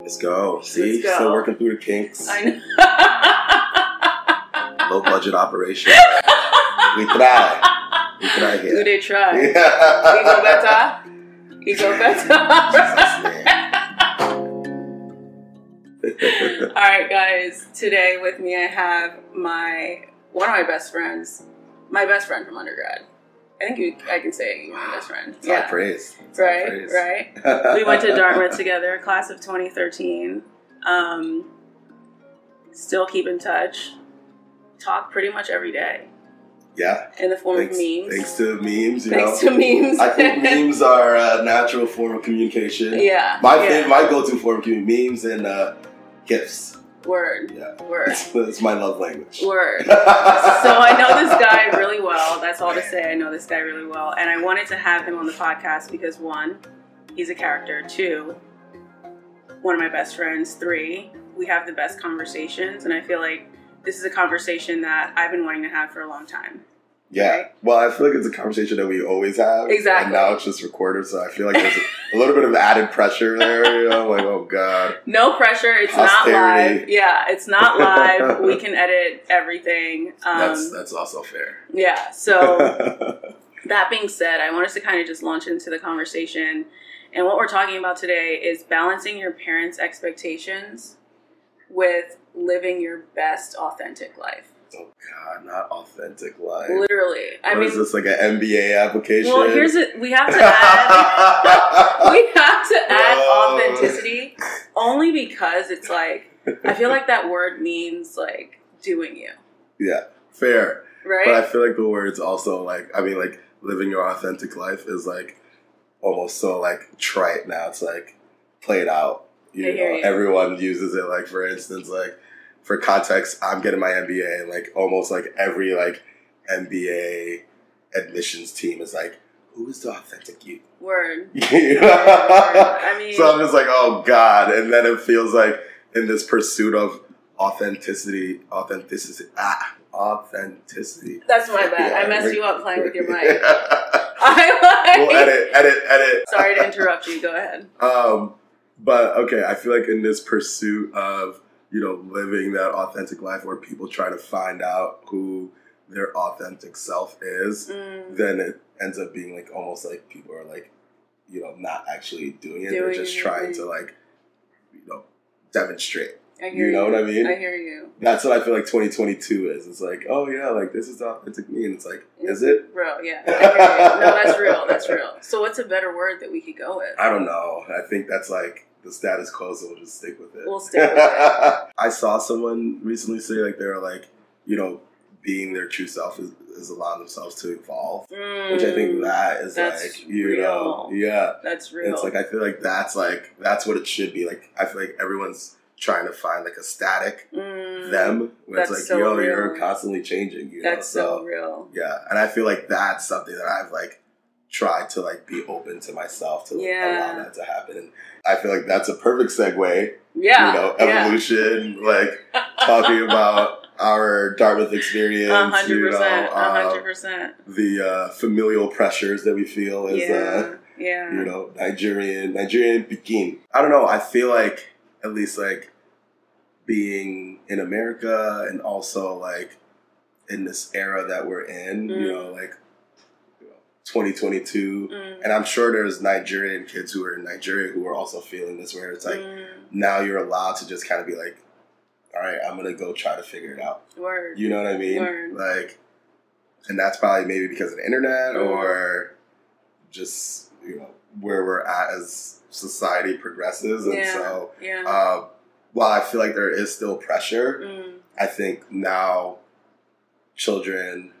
Let's go. See, Let's go. still working through the kinks. I know. Low budget operation. we try. We try Do they try? Yeah. You go better. You go better. All right, guys. Today with me, I have my one of my best friends, my best friend from undergrad. I think you, I can say you're my best friend. It's high praise. It's high right, praise. right. We went to Dartmouth together, class of 2013. Um, still keep in touch. Talk pretty much every day Yeah. in the form Thanks, of memes. thanks to memes, you Thanks know. to memes. I think memes are a natural form of communication. yeah. My yeah. fav- my go-to form of communication, memes and uh, gifs. Word. Yeah. Word. That's, that's my love language. Word. So I know this guy really well. That's all to say. I know this guy really well. And I wanted to have him on the podcast because one, he's a character. Two, one of my best friends. Three, we have the best conversations. And I feel like this is a conversation that I've been wanting to have for a long time. Yeah. Right? Well, I feel like it's a conversation that we always have. Exactly. And now it's just recorded, so I feel like there's a, little bit of added pressure there. You know, like, oh god. No pressure. It's Posterity. not live. Yeah, it's not live. we can edit everything. Um, that's that's also fair. yeah. So that being said, I want us to kind of just launch into the conversation. And what we're talking about today is balancing your parents' expectations with living your best authentic life. Oh god, not authentic life. Literally. I What mean, is this like an MBA application? well, here's it. We have to add. we have to add Whoa. authenticity only because it's like I feel like that word means like doing you, yeah, fair. right? But I feel like the words also like I mean like living your authentic life is like almost so like trite now. It's like played out. You know, you. everyone uses it. Like for instance, like for context, I'm getting my MBA, and like almost like every like MBA admissions team is like, who is the authentic you? Word. You know? I mean, so I'm just like, oh god, and then it feels like in this pursuit of authenticity, authenticity, ah, authenticity. that's my bad. I messed we're- you up playing with your mic. we'll I like. edit, edit, edit. Sorry to interrupt you. Go ahead. Um, but okay, I feel like in this pursuit of you know living that authentic life, where people try to find out who their authentic self is, Mm, then it ends up being like almost like people are like, you know, not actually doing it. They're just trying to like, you know, demonstrate. I hear You know what I mean? I hear you. That's what I feel like 2022 is. It's like, oh yeah, like this is the authentic me, and it's like, is it? Real, yeah. I hear you. No, that's real. That's real. So, what's a better word that we could go with? I don't know. I think that's like the status quo, so we'll just stick with it. We'll stick with it. I saw someone recently say like they're like, you know, being their true self is, is allowing themselves to evolve, which I think Mm, that is like, you know, yeah. That's real. It's like I feel like that's like that's what it should be. Like I feel like everyone's trying to find like a static Mm, them where it's like so yo, real. you're constantly changing. You That's know? so real. yeah, and I feel like that's something that I've like tried to like be open to myself to like, Yeah. allow that to happen. And I feel like that's a perfect segue. Yeah. You know, yeah. evolution, like talking about our Dartmouth experience. Hundred you know, percent. A uh, hundred percent. the uh, familial pressures that we feel as uh, Yeah. Yeah. you know, Nigerian, Nigerian Pekin. I don't know. I feel like at least like being in America and also like in this era that we're in, you Mm. know, like you know, 2022. Mm, And I'm sure there's Nigerian kids who are in Nigeria who are also feeling this, where it's like mm, now you're allowed to just kind of be like, all right, I'm gonna go try to figure it out. word. You know what I mean? Word. Like, and that's probably maybe because of the internet Mm. or just you know where we're at as society progresses, and Yeah. so yeah. uh, while I feel like there is still pressure, mm, I think now children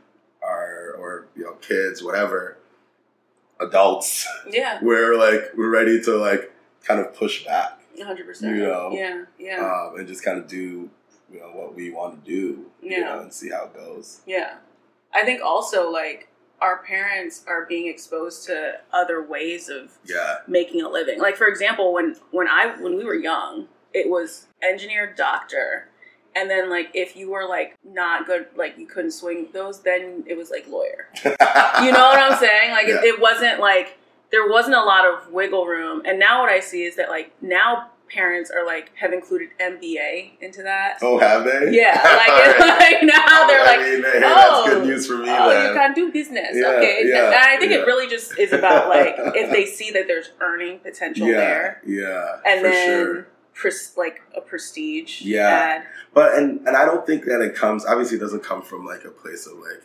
are or you know kids, whatever, adults, yeah. we're like we're ready to like kind of push back hundred percent. You know. Yeah. Yeah. um, and just kind of do you know what we want to do, you Yeah. know, and see how it goes. Yeah. I think also like our parents are being exposed to other ways of Yeah, making a living. Like for example, when when I when we were young, it was engineer, doctor, and then like if you were like not good, like you couldn't swing those, then it was like lawyer. You know what I'm saying? Like it, Yeah. it wasn't like there wasn't a lot of wiggle room. And now what I see is that like now parents are like have included MBA into that. Oh, have they? Yeah, like, Alright. like now they're I like, mean, hey, oh, that's good oh, news for me. oh, then. you can do business. Yeah, okay, yeah, and I think yeah. it really just is about like if they see that there's earning potential yeah, there, yeah, and for then sure. Pres- like a prestige. Yeah. ad. But and and I don't think that it comes. Obviously, it doesn't come from like a place of like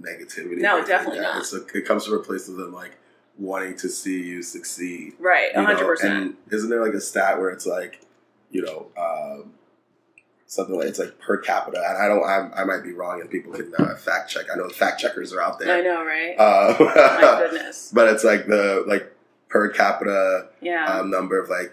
negativity. No, definitely like not. It's a, it comes from a place of them like wanting to see you succeed. right, you hundred percent. And isn't there like a stat where it's like, you know, um, something like it's like per capita, and I don't, I, I might be wrong, and people can uh, fact check. I know fact checkers are out there. I know, right? uh, My goodness. but it's like the like per capita Yeah. um, number of like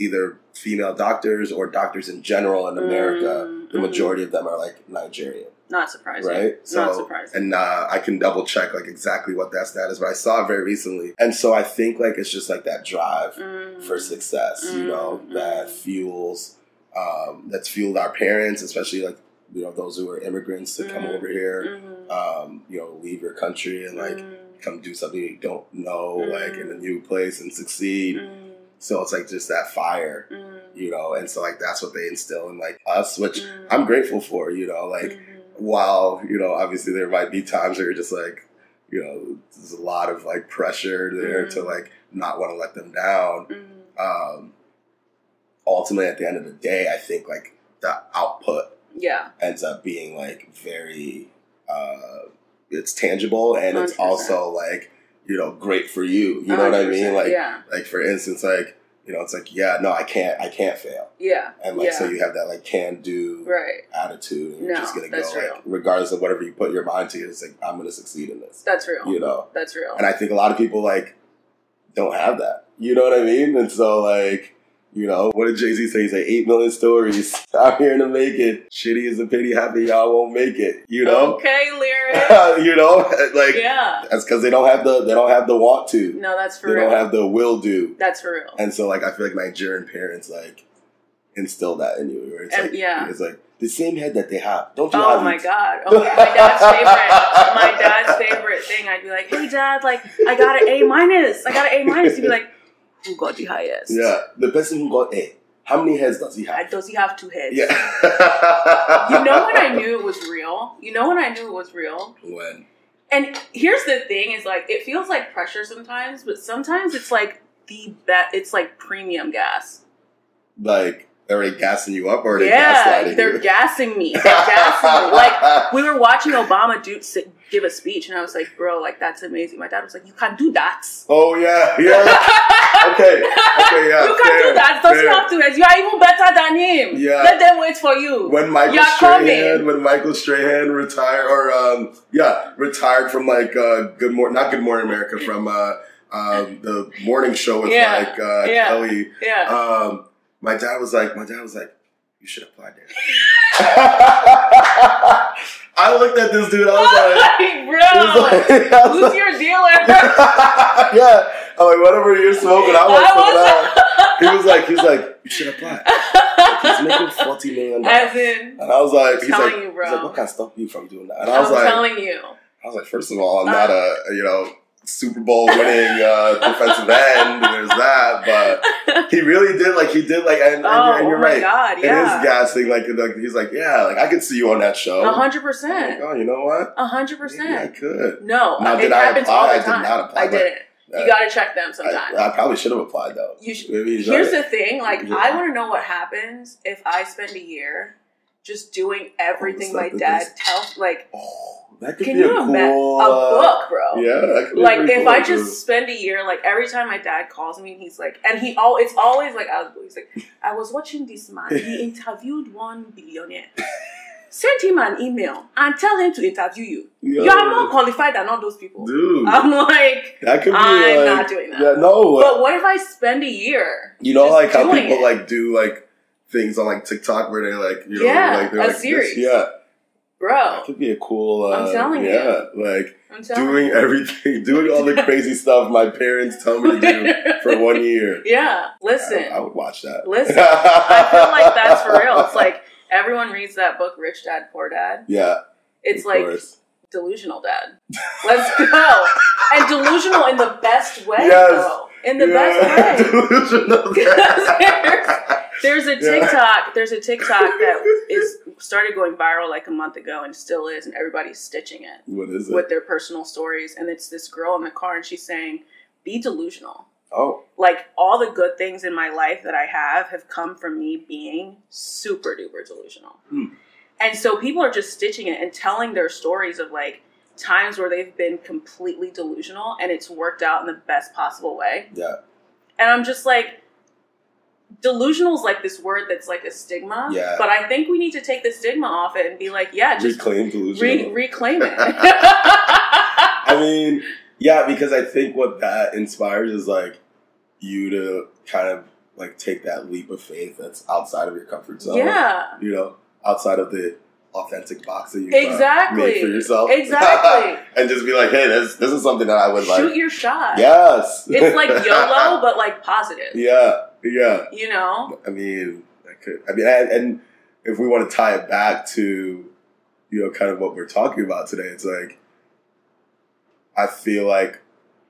either female doctors or doctors in general in America. Mm, the majority of them are like Nigerian, Not surprising. right? Not surprising. And uh, I can double check like exactly what that stat is, but I saw it very recently, and so I think like it's just like that drive Mm. for success, you know, Mm, that fuels, um, that's fueled our parents, especially like you know those who are immigrants to come over here, Mhm. um, you know, leave your country and like Mm, come do something you don't know, like in a new place and succeed. Mm, So it's like just that fire, mm, you know, and so like that's what they instill in like us, which mm, I'm grateful for, you know, like mhm. while you know obviously there might be times where you're just like you know there's a lot of like pressure there to Mhm. like not want to let them down Mhm. um ultimately at the end of the day i think like the output Yeah. ends up being like very uh it's tangible and it's 100%. also like you know great for you. You know what i mean? like yeah, like for instance like you know it's like yeah no i can't i can't fail. Yeah, and like yeah. so you have that like can do right. attitude and you're No, just gonna go that's like regardless of whatever you put your mind to it's like i'm gonna succeed in this. That's real. you know? That's real. and i think a lot of people like don't have that. You know what i mean? And so like you know what did jay-z say he's like 8 million stories i'm here to make it shitty is a pity happy y'all won't make it you know Okay, lyric. you know like yeah. that's because they don't have the they don't have the want to No, that's for they real. They don't have the will do that's for real. and so like I feel like Nigerian parents like instill that in you it's And- like yeah. it's like the same head that they have. Don't you Oh have my it? god! Oh, my dad's favorite. My dad's favorite thing. I'd be like, "Hey, dad, like I got an A minus. I got an A minus." He'd be like, "Who got the highest? Yeah. The person who got A. How many heads does he Uh, have? Does he have two heads? Yeah. You know when I knew it was real? You know when I knew it was real? when And here's the thing: is like it feels like pressure sometimes, but sometimes it's like the bet. It's like premium gas. like are they gassing you up or are they yeah, gaslighting they're you? gassing me. They're gassing me. Like we were watching Obama do give a speech, and I was like, "Bro, like that's amazing." My dad was like, "You can't do that." Oh yeah, yeah. Okay. Okay, yeah. you can't fair, do that. Does he fair. have to? You are even better than him. Yeah. Let them wait for you. when Michael You're Strahan, coming. when Michael Strahan retired, or um, yeah, retired from like uh, Good Morning, not Good Morning America, from uh, um, the morning show with Yeah, like uh, yeah. Kelly. yeah. Um, my dad was like, my dad was like, you should apply there. I looked at this dude. I was like, Like, bro, was like, I was who's like- your dealer? yeah. I'm like, whatever you're smoking, I want some of was- that. He was like, he's like, you should apply. He's making forty million As in, And I was like, he's like, you, bro. he's like, what can stop you from doing that? And I was I'm like, telling you. I was like, first of all, I'm not uh, a you know Super Bowl winning uh, defensive end. There's that, but he really did like he did like, and, and oh, you're, and you're oh my right. god, It yeah. is gassing. Like, like he's like, yeah, like I could see you on that show. A hundred percent. oh, you know what? A hundred percent. I could. No, Now, it did I happens apply? all the I did time. not apply, I didn't. You gotta check them sometimes. I, I probably should have applied though. You should- Maybe Here's right. the thing, like Yeah. I want to know what happens if I spend a year just doing everything my dad tells. Like, Oh, that could can be a you cool imagine a uh, book, bro? Yeah, that could be Like if cool, I too. just spend a year, like every time my dad calls me, and he's like, and he all it's always like I was, he's like, I was watching this man. He interviewed one billionaire. Send him an email and tell him to interview you. Yo, You are more qualified than all those people. dude. I'm like, that could be I'm like, not doing that. Yeah, no. but what if I spend a year? You know, like how people it. like do like things on like TikTok where they like you know Yeah, like they're a like this- series. yeah, that Bro, could be a cool. Uh, I'm telling you. yeah, like I'm telling doing you. everything, doing all the crazy stuff my parents tell me to do for one year. Yeah, listen. I, I would watch that. Listen, I feel like that's for real. It's like everyone reads that book, Rich Dad Poor Dad. yeah, It's like course. delusional dad. Let's go. and delusional in the best way, Yes. though. in the Yeah. best way. Delusional. There's a Yeah. TikTok. There's a TikTok that is started going viral like a month ago and still is, and everybody's stitching it What is it? with their personal stories. And it's this girl in the car, and she's saying, "Be delusional." oh, Like all the good things in my life that I have have come from me being super duper delusional. Hmm. And so people are just stitching it and telling their stories of like times where they've been completely delusional and it's worked out in the best possible way. yeah, And I'm just like, delusional is like this word that's like a stigma. Yeah. But I think we need to take the stigma off it and be like, yeah, just reclaim delusional. re- reclaim it. I mean, yeah, because I think what that inspires is like you to kind of like take that leap of faith that's outside of your comfort zone. yeah. You know, outside of the authentic box that you Exactly. Uh, made for yourself. Exactly. and just be like, hey, this this is something that I would Shoot like. Shoot your shot. Yes. It's like YOLO, but like positive. yeah, yeah. You know? I mean, I could. I mean, and, and if we want to tie it back to, you know, kind of what we're talking about today, it's like, I feel like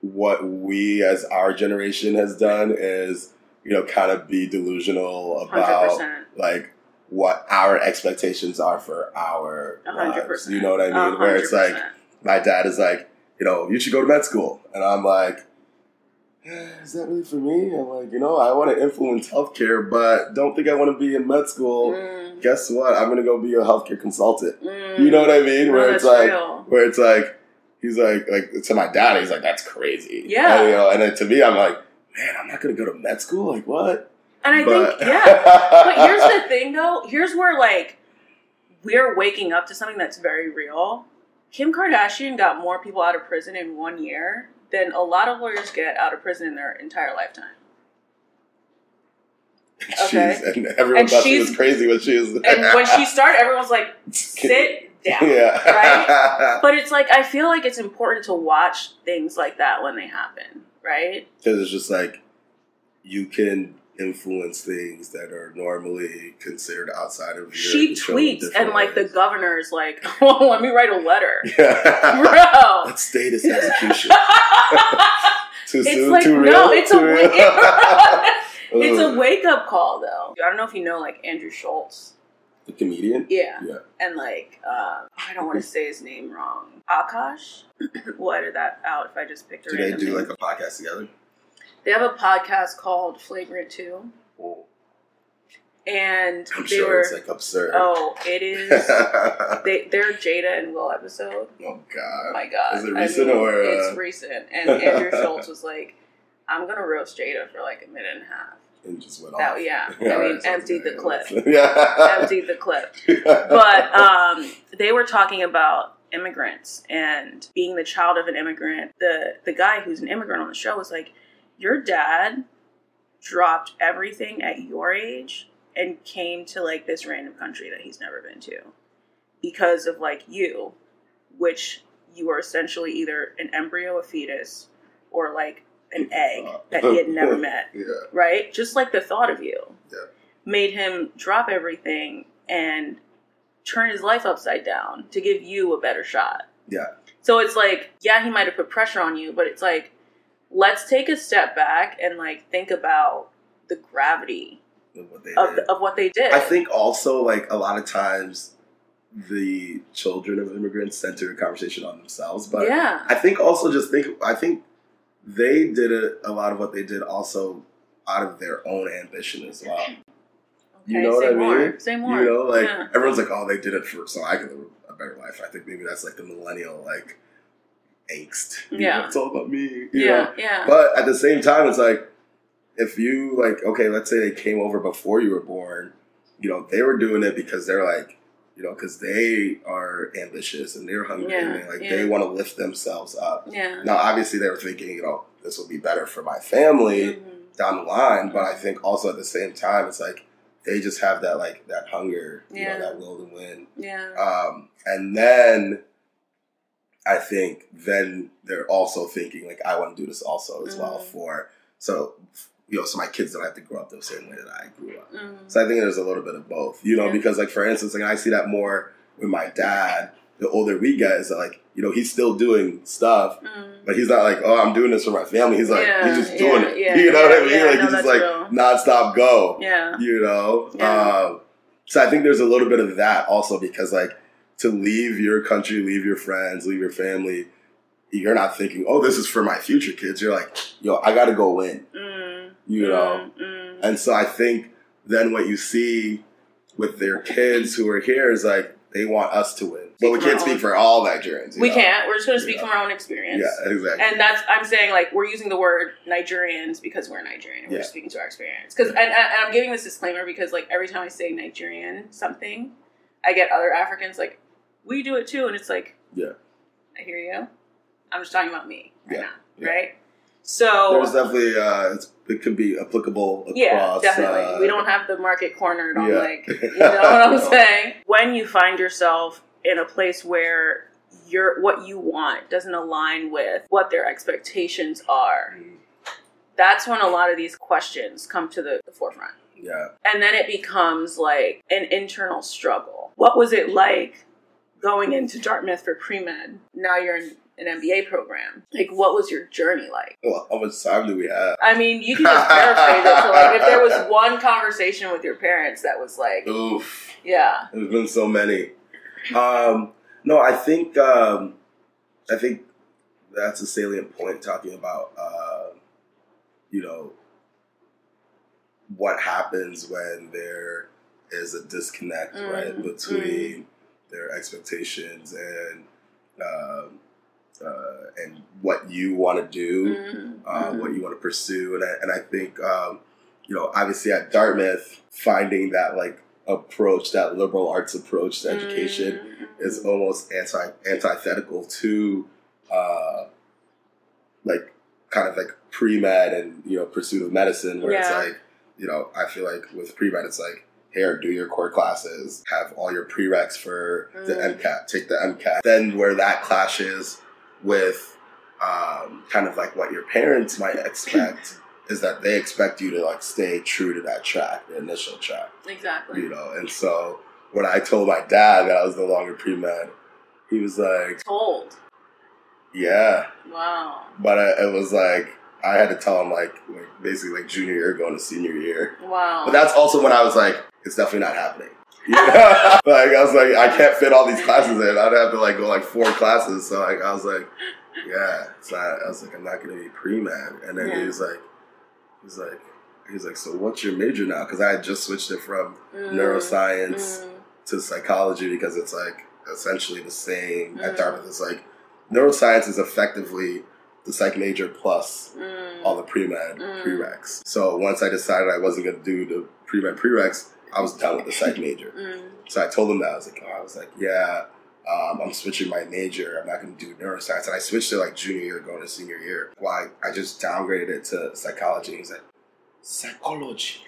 what we as our generation has done is, you know, kind of be delusional about percent. like what our expectations are for our A hundred lives. You know what I mean? Where it's like, my dad is like, you know, you should go to med school. And I'm like, "Eh, is that really for me? I'm like, you know, I want to influence healthcare, but don't think I want to be in med school. Mm, Guess what? I'm going to go be a healthcare consultant. mm. You know what I mean? No, Where that's it's like, real. where it's like, he's like, like to my dad, he's like, that's crazy. Yeah. And, you know, and then to me, I'm like, man, I'm not going to go to med school. Like what? And I But- think, yeah. But here's the thing, though. Here's where, like, we're waking up to something that's very real. Kim Kardashian got more people out of prison in one year than a lot of lawyers get out of prison in their entire lifetime. Okay. She's, and everyone And thought she was crazy when she was And when she started, everyone's like, sit down. yeah. right? But it's like, I feel like it's important to watch things like that when they happen, right? Because it's just like you can influence things that are normally considered outside of your She tweets, and like the ways. governor's like, let me write a letter. Yeah. Bro. Let's stay this execution. Too It's soon, like too real. no, it's a wake- it's a wake-up call though. I don't know if you know like Andrew Schulz. the comedian. Yeah, Yeah. and like uh, I don't want to say his name wrong. Akaash. we'll edit that out if I just picked Do they do name. like a podcast together? They have a podcast called Flagrant Two, Oh, and I'm they sure were. it's like absurd. oh, it is. they they're Jada and Will episode. Oh God. my god, Is it I mean, or, uh, it's recent? And Andrew Schulz was like, "I'm gonna roast Jada for like a minute and a half." And just went That off. yeah, Yeah, I mean, right, emptied the clip. Yeah. emptied the clip. But um, they were talking about immigrants and being the child of an immigrant. The the guy who's an immigrant on the show was like, "Your dad dropped everything at your age and came to like this random country that he's never been to because of like you, which you are essentially either an embryo, a fetus, or like an egg that he had never met." yeah. right? Just like the thought of you Yeah. made him drop everything and turn his life upside down to give you a better shot. Yeah. So it's like, yeah, he might have put pressure on you, but it's like, let's take a step back and like think about the gravity What they of, of what they did. I think also like a lot of times the children of immigrants center a conversation on themselves, but yeah. I think also just think I think they did a, a lot of what they did also out of their own ambition as well. You know what I mean? more. Say more. You know, like yeah. everyone's like, oh, they did it for so I could live a better life. I think maybe that's like the millennial like angst. You Yeah. know, it's all about me. You yeah, know? yeah. But at the same time, it's like if you like, okay, let's say they came over before you were born. You know, they were doing it because they're like, you know, because they are ambitious and they're hungry and Yeah, they, like yeah. they want to lift themselves up. yeah. Now, obviously, they were thinking, you know, this will be better for my family Mhm. down the line. But I think also at the same time, it's like they just have that like that hunger, you Yeah. know, that will to win. Yeah. Um, and then I think then they're also thinking like I want to do this also as well Mhm. for so you know so my kids don't have to grow up the same way that I grew up. Mhm. So I think there's a little bit of both, you know, Yeah. because like for instance, like I see that more with my dad the older we get is that like you know he's still doing stuff, Mm. but he's not like oh I'm doing this for my family. He's like Yeah, he's just doing yeah, it. you know what I mean? like no, he's just like real. nonstop go. Yeah. You know. Um, so I think there's a little bit of that also because like to leave your country, leave your friends, leave your family. You're not thinking, oh, this is for my future kids. You're like, yo, I got to go win. Mm. You know. Mm, mm. And so I think then what you see with their kids who are here is like they want us to win. But we can't speak own- for all Nigerians. We know? can't. We're just going to speak Yeah. from our own experience. Yeah, exactly. And that's I'm saying like we're using the word Nigerians because we're Nigerian and we're Yeah. speaking to our experience. Because and, and I'm giving this disclaimer because like every time I say Nigerian something, I get other Africans like we do it too, and it's like Yeah. I hear you. I'm just talking about me right Yeah. now, Yeah. right? So There's definitely uh, it's, it could be applicable across. yeah, definitely. uh, we don't have the market cornered on yeah. like you know what I'm No. saying. When you find yourself in a place where your what you want doesn't align with what their expectations are, that's when a lot of these questions come to the, the forefront. Yeah. And then it becomes like an internal struggle. What was it like going into Dartmouth for pre med? Now you're in an MBA program. Like, what was your journey like? Well, how much time do we have? I mean, you can just paraphrase it to like if there was one conversation with your parents that was like, Oof. yeah, There's been so many. Um, no, I think um, I think that's a salient point talking about uh, you know what happens when there is a disconnect Mm, right between their expectations and um, uh, and what you want to do Mhm, uh, mhm. what you want to pursue, and I, and I think um, you know obviously at Dartmouth finding that like approach, that liberal arts approach to education Mhm. is almost anti antithetical to uh, like kind of like pre med and you know pursuit of medicine, where it's like you know I feel like with pre med it's like. Here, do your core classes, have all your prereqs for the Mm. MCAT, take the MCAT. Then, where that clashes with um, kind of like what your parents might expect is that they expect you to like stay true to that track, the initial track, exactly. you know. And so when I told my dad that I was no longer pre med, he was like, Told. "Yeah," Wow. but I, it was like I had to tell him like, like basically like junior year going to senior year. Wow. But that's also when I was like, it's definitely not happening. You know? like I was like, I can't fit all these classes in. I'd have to like go like four classes. So like I was like, yeah, it's not. I was like, I'm not gonna be pre med. And then he was like, he's like, he's like, so what's your major now? Because I had just switched it from Mm, neuroscience mm, to psychology because it's like essentially the same. At Mm. Dartmouth, it's like neuroscience is effectively the psych major plus mm. all the pre med Mm. prereqs. So once I decided I wasn't going to do the pre med prereqs, I was done with the psych major. Mm. So I told him that I was like, oh, I was like, yeah, um, I'm switching my major. I'm not going to do neuroscience, and I switched to like junior year, going to senior year. Why? I just downgraded it to psychology. He's like, psychology.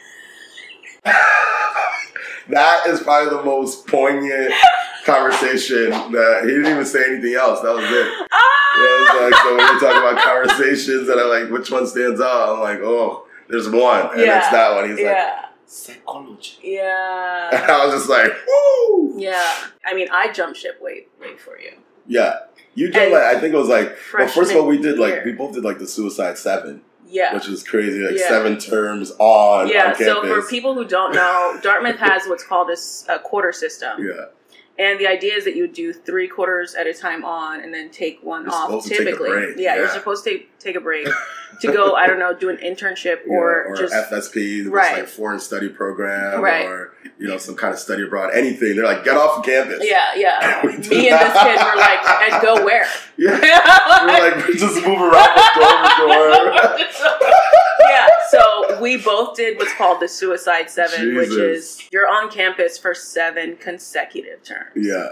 that is probably the most poignant conversation that he didn't even say anything else. That was it. Ah! Yeah, it's like, so when you're talking about conversations and I'm like, which one stands out? I'm like, oh, there's one. And Yeah. it's that one. He's like, yeah. Psychology. Yeah. And I was just like, woo! Yeah. I mean, I jumped ship way, way for you. Yeah. You did like, I think it was like, well, first of all, we did like, we both did like the Suicide Seven, Yeah. which was crazy. Like Yeah. seven terms on, yeah, on so for people who don't know, Dartmouth has what's called this uh, quarter system. yeah. And the idea is that you do three quarters at a time on and then take one You're off supposed to take a typically. break, Yeah, you're supposed to take, take a break to go, I don't know, do an internship Yeah, or, or just FSP, Right. like foreign study program, Right. or you know some kind of study abroad, anything. They're like, get off of campus. Yeah, yeah. Me and this kid were like, and go where? Yeah. We're like, just move around the door to door. yeah, so we both did what's called the Suicide Seven, which is you're on campus for seven consecutive terms. Yeah.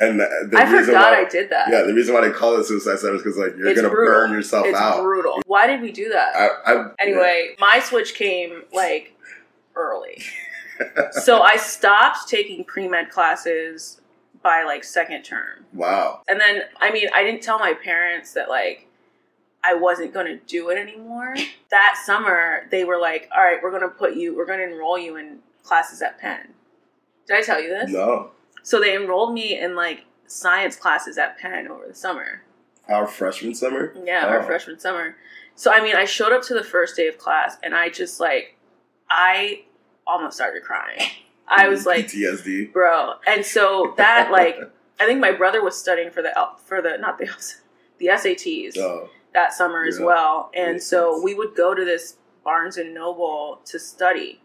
And the, the I reason forgot why, I did that. Yeah, the reason why they call it suicide seven is because like you're It's gonna brutal. burn yourself it's out. brutal. Why did we do that? I, I, anyway, my switch came like early. so I stopped taking pre med classes by like second term. wow. And then, I mean, I didn't tell my parents that like I wasn't going to do it anymore. That summer, they were like, all right, we're going to put you, we're going to enroll you in classes at Penn. Did I tell you this? No. So they enrolled me in like science classes at Penn over the summer. Our freshman summer. Yeah, our Oh. freshman summer. So I mean, I showed up to the first day of class, and I just like, I almost started crying. I was like, PTSD. bro. And so that like, I think my brother was studying for the L- for the not the the SATs Oh, that summer as well, and so sense. we would go to this Barnes and Noble to study.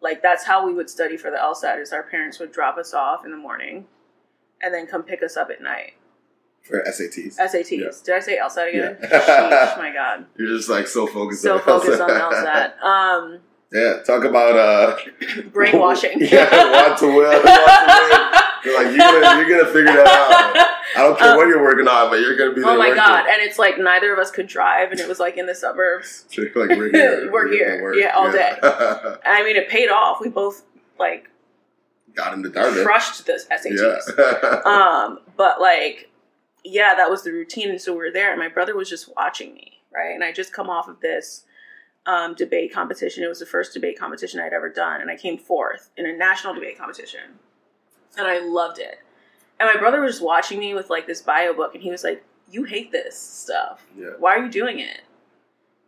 Like that's how we would study for the LSAT. Is our parents would drop us off in the morning, and then come pick us up at night. for SATs. SATs. Yeah. Did I say LSAT again? Yeah. Sheesh, my God. You're just like so focused. So on focused on LSAT. Um, Yeah, talk about uh brainwashing. yeah, want to win. Want to win. You're like you're gonna you're gonna figure that out. I don't care Um, what you're working on, but you're gonna be there. Oh my god! And it's like neither of us could drive, and it was like in the suburbs. So like we're here. We're here. Yeah, all day. I mean, it paid off. We both like Got in the dark. crushed the SATs. Yeah. Um, but like, yeah, that was the routine, and so we were there, and my brother was just watching me, right? And I just come off of this um, debate competition. It was the first debate competition I'd ever done, and I came fourth in a national debate competition, and I loved it. And my brother was just watching me with like this bio book, and he was like, "You hate this stuff. yeah. Why are you doing it?"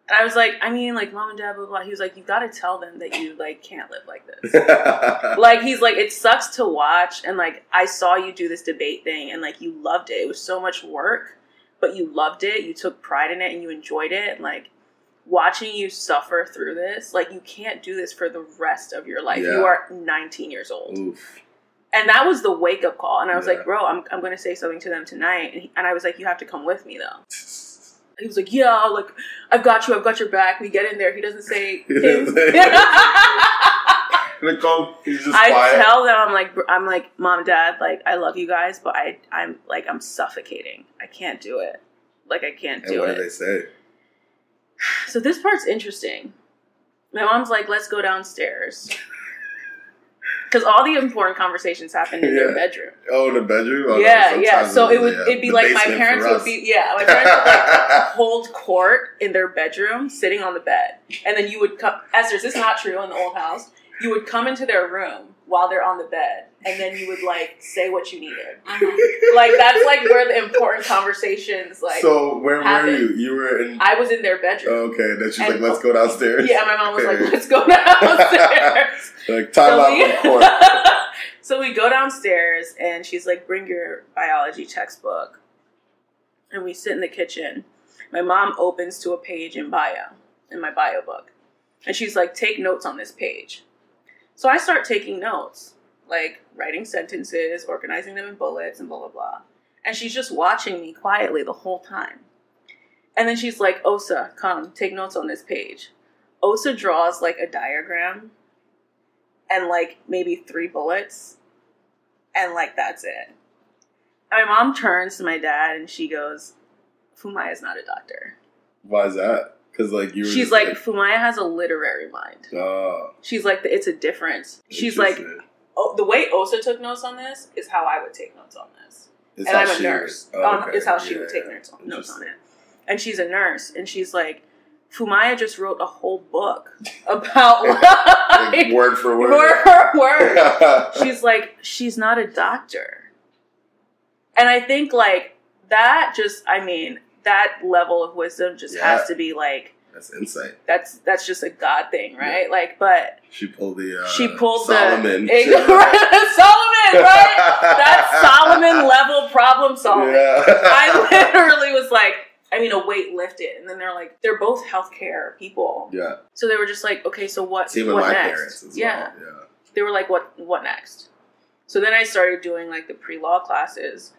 And I was like, "I mean, like mom and dad, blah blah." blah. He was like, "You got to tell them that you like can't live like this." like he's like it sucks to watch and like i saw you do this debate thing and like you loved it it was so much work but you loved it you took pride in it and you enjoyed it and like watching you suffer through this like you can't do this for the rest of your life Yeah. you are 19 years old Oof. And that was the wake up call. And i was Yeah. like bro i'm, I'm going to say something to them tonight. And, he, and i was like you have to come with me though. He was like yeah like i've got you i've got your back. We get in there. He doesn't say He doesn't things. say- Like, oh, he's just I quiet. tell them I'm like I'm like mom dad like I love you guys but I I'm like I'm suffocating. I can't do it. Like I can't and do what it. do they say? so this part's interesting. My mom's like let's go downstairs because all the important conversations happen in their bedroom. Oh, in the bedroom. Oh, no, yeah yeah. so it would yeah, it'd be like my parents would be yeah my parents would like hold court in their bedroom sitting on the bed. And then you would come Esther is this not true in the old house. You would come into their room while they're on the bed and then you would like say what you needed uh-huh. like that's like where the important conversations like so where were you? You were in. I was in their bedroom. Oh, okay, then she's And- like, "Let's go downstairs." Yeah, my mom was like, "Let's go downstairs." like time so, out we, court. so we go downstairs, and she's like, "Bring your biology textbook," and we sit in the kitchen. My mom opens to a page in bio, in my bio book, and she's like, "Take notes on this page." So I start taking notes, like writing sentences, organizing them in bullets, and blah blah blah. And she's just watching me quietly the whole time. And then she's like, Osa, come, take notes on this page. Osa draws like a diagram and like maybe three bullets, and like that's it. And my mom turns to my dad and she goes, Fumaya is not a doctor. Why is that? Because like you were. She's just like, Fumaya has a literary mind. oh, She's like, it's a difference. She's like. Oh, the way Osa took notes on this is how I would take notes on this. It's and I'm a nurse. was- Um, okay, Is how she yeah, would take notes on, notes on it. And she's a nurse, and she's like, Fumaya just wrote a whole book about Like, like, word for word. word for word. She's like, she's not a doctor. And I think like that just I mean, that level of wisdom just Yeah. has to be like That's insight. that's that's just a God thing, right? Like but She pulled the. Uh, she pulled Solomon. the Solomon, right? That Solomon level problem solving. Yeah. I literally was like, I mean, a weight lifted, and then they're like, they're both healthcare people, yeah. so they were just like, okay, so what? Same what my next? parents as yeah, well. Yeah. they were like, what? What next? So then I started doing like the pre law classes,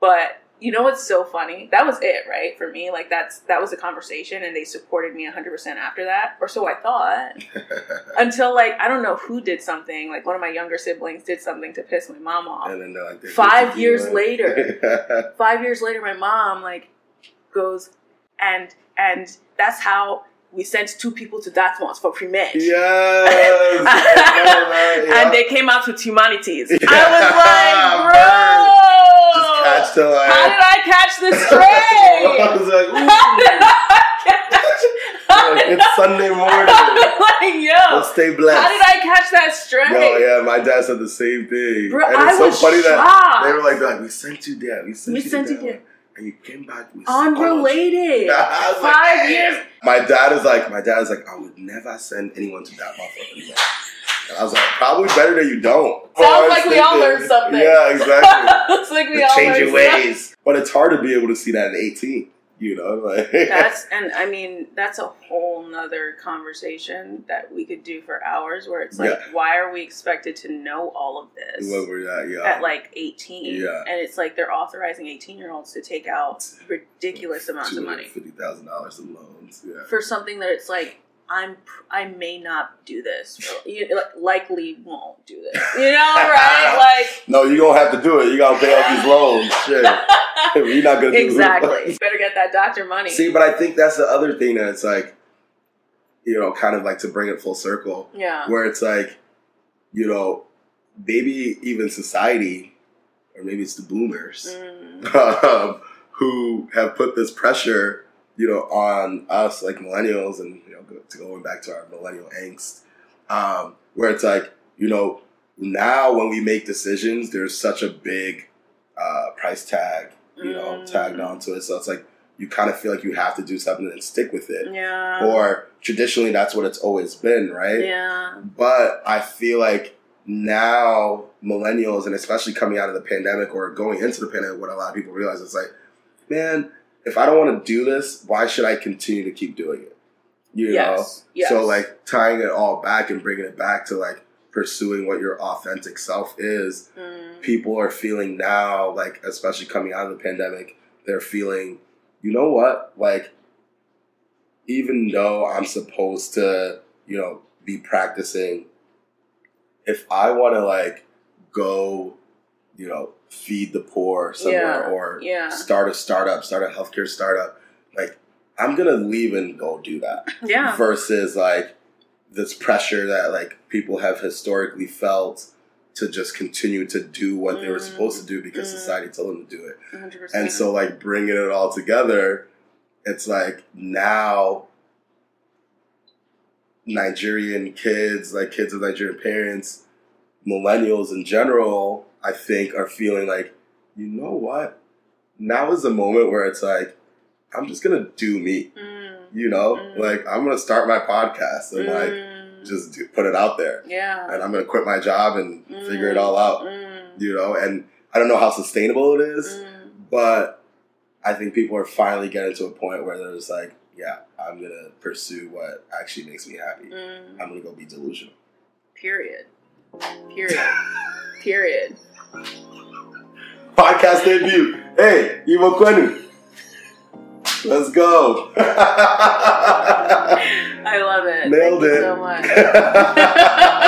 but you know what's so funny? That was it, right? For me, like that's that was a conversation, and they supported me 100 percent after that, or so I thought. Until like I don't know who did something, like one of my younger siblings did something to piss my mom off. and then like, Five years later. five years later my mom like goes and and that's how we sent two people to Dartmouth for pre-med. yes. Yeah. And they came out with humanities. Yeah. I was like, bro, Just catch the like. how did I catch this I stray? was like, ooh. how did I catch? how Like, it's Sunday morning. I- Yo, Let's stay blessed. how did I catch that straight? No, yeah, my dad said the same thing. Bro, and it's I so was funny that shocked. they were like, like, we sent you there. We sent We you sent you there. there. And you came back with Unrelated. I like, Five "Damn." years. My dad is like, my dad is like, I would never send anyone to that motherfucker. And I was like, probably better that you don't. Sounds I like we all learned something. Yeah, exactly. Looks like we The all changing something. ways. But it's hard to be able to see that at 18. You know, like That's and I mean that's a whole nother conversation that we could do for hours. Where it's like, Yeah. why are we expected to know all of this at, yeah. at like eighteen? Yeah. and it's like they're authorizing eighteen year olds to take out ridiculous amounts of money Fifty thousand dollars in loans. Yeah. for something that it's like I'm I may not do this. You like, likely won't do this. You know, right? Like No, you don't have to do it. You gotta pay off these loans. Shit. You're not gonna do exactly. Better get that doctor money. See, but I think that's the other thing that it's like, you know, kind of like to bring it full circle, yeah. where it's like, you know, maybe even society, or maybe it's the boomers, Mm. um, who have put this pressure, you know, on us like millennials, and you know, to going back to our millennial angst, um, where it's like, you know, now when we make decisions, there's such a big uh, price tag, you know, Mm. tagged onto it. So it's like you kind of feel like you have to do something and stick with it. Yeah. Or traditionally, that's what it's always been, right? yeah. But I feel like now millennials, and especially coming out of the pandemic or going into the pandemic, what a lot of people realize is like, man, if I don't want to do this, why should I continue to keep doing it? You Yes. know? Yes. So like tying it all back and bringing it back to like pursuing what your authentic self is. Mm. People are feeling now, like especially coming out of the pandemic, they're feeling, you know what, like even though I'm supposed to, you know, be practicing, if I want to like go, you know, feed the poor somewhere Yeah, or yeah. start a startup, start a healthcare startup, like I'm gonna leave and go do that Yeah. versus like this pressure that like people have historically felt to just continue to do what they were Mm. supposed to do because Mm. society told them to do it. 100%. And so like bringing it all together, it's like now Nigerian kids, like kids of Nigerian parents, millennials in general, I think are feeling like, you know what? Now is the moment where it's like, I'm just gonna do me. Mm. You know? Mm. Like I'm gonna start my podcast and like Mm. just do, put it out there. yeah. And I'm gonna quit my job and figure it all out. Mm. You know, and I don't know how sustainable it is but I think people are finally getting to a point where they're just like, yeah, I'm gonna pursue what actually makes me happy. Mm. I'm gonna go be delusional. Period. Period. Period. Podcast debut. Hey, Igbo Kwenu. Let's go. I love it. Nailed Thank you it. so much.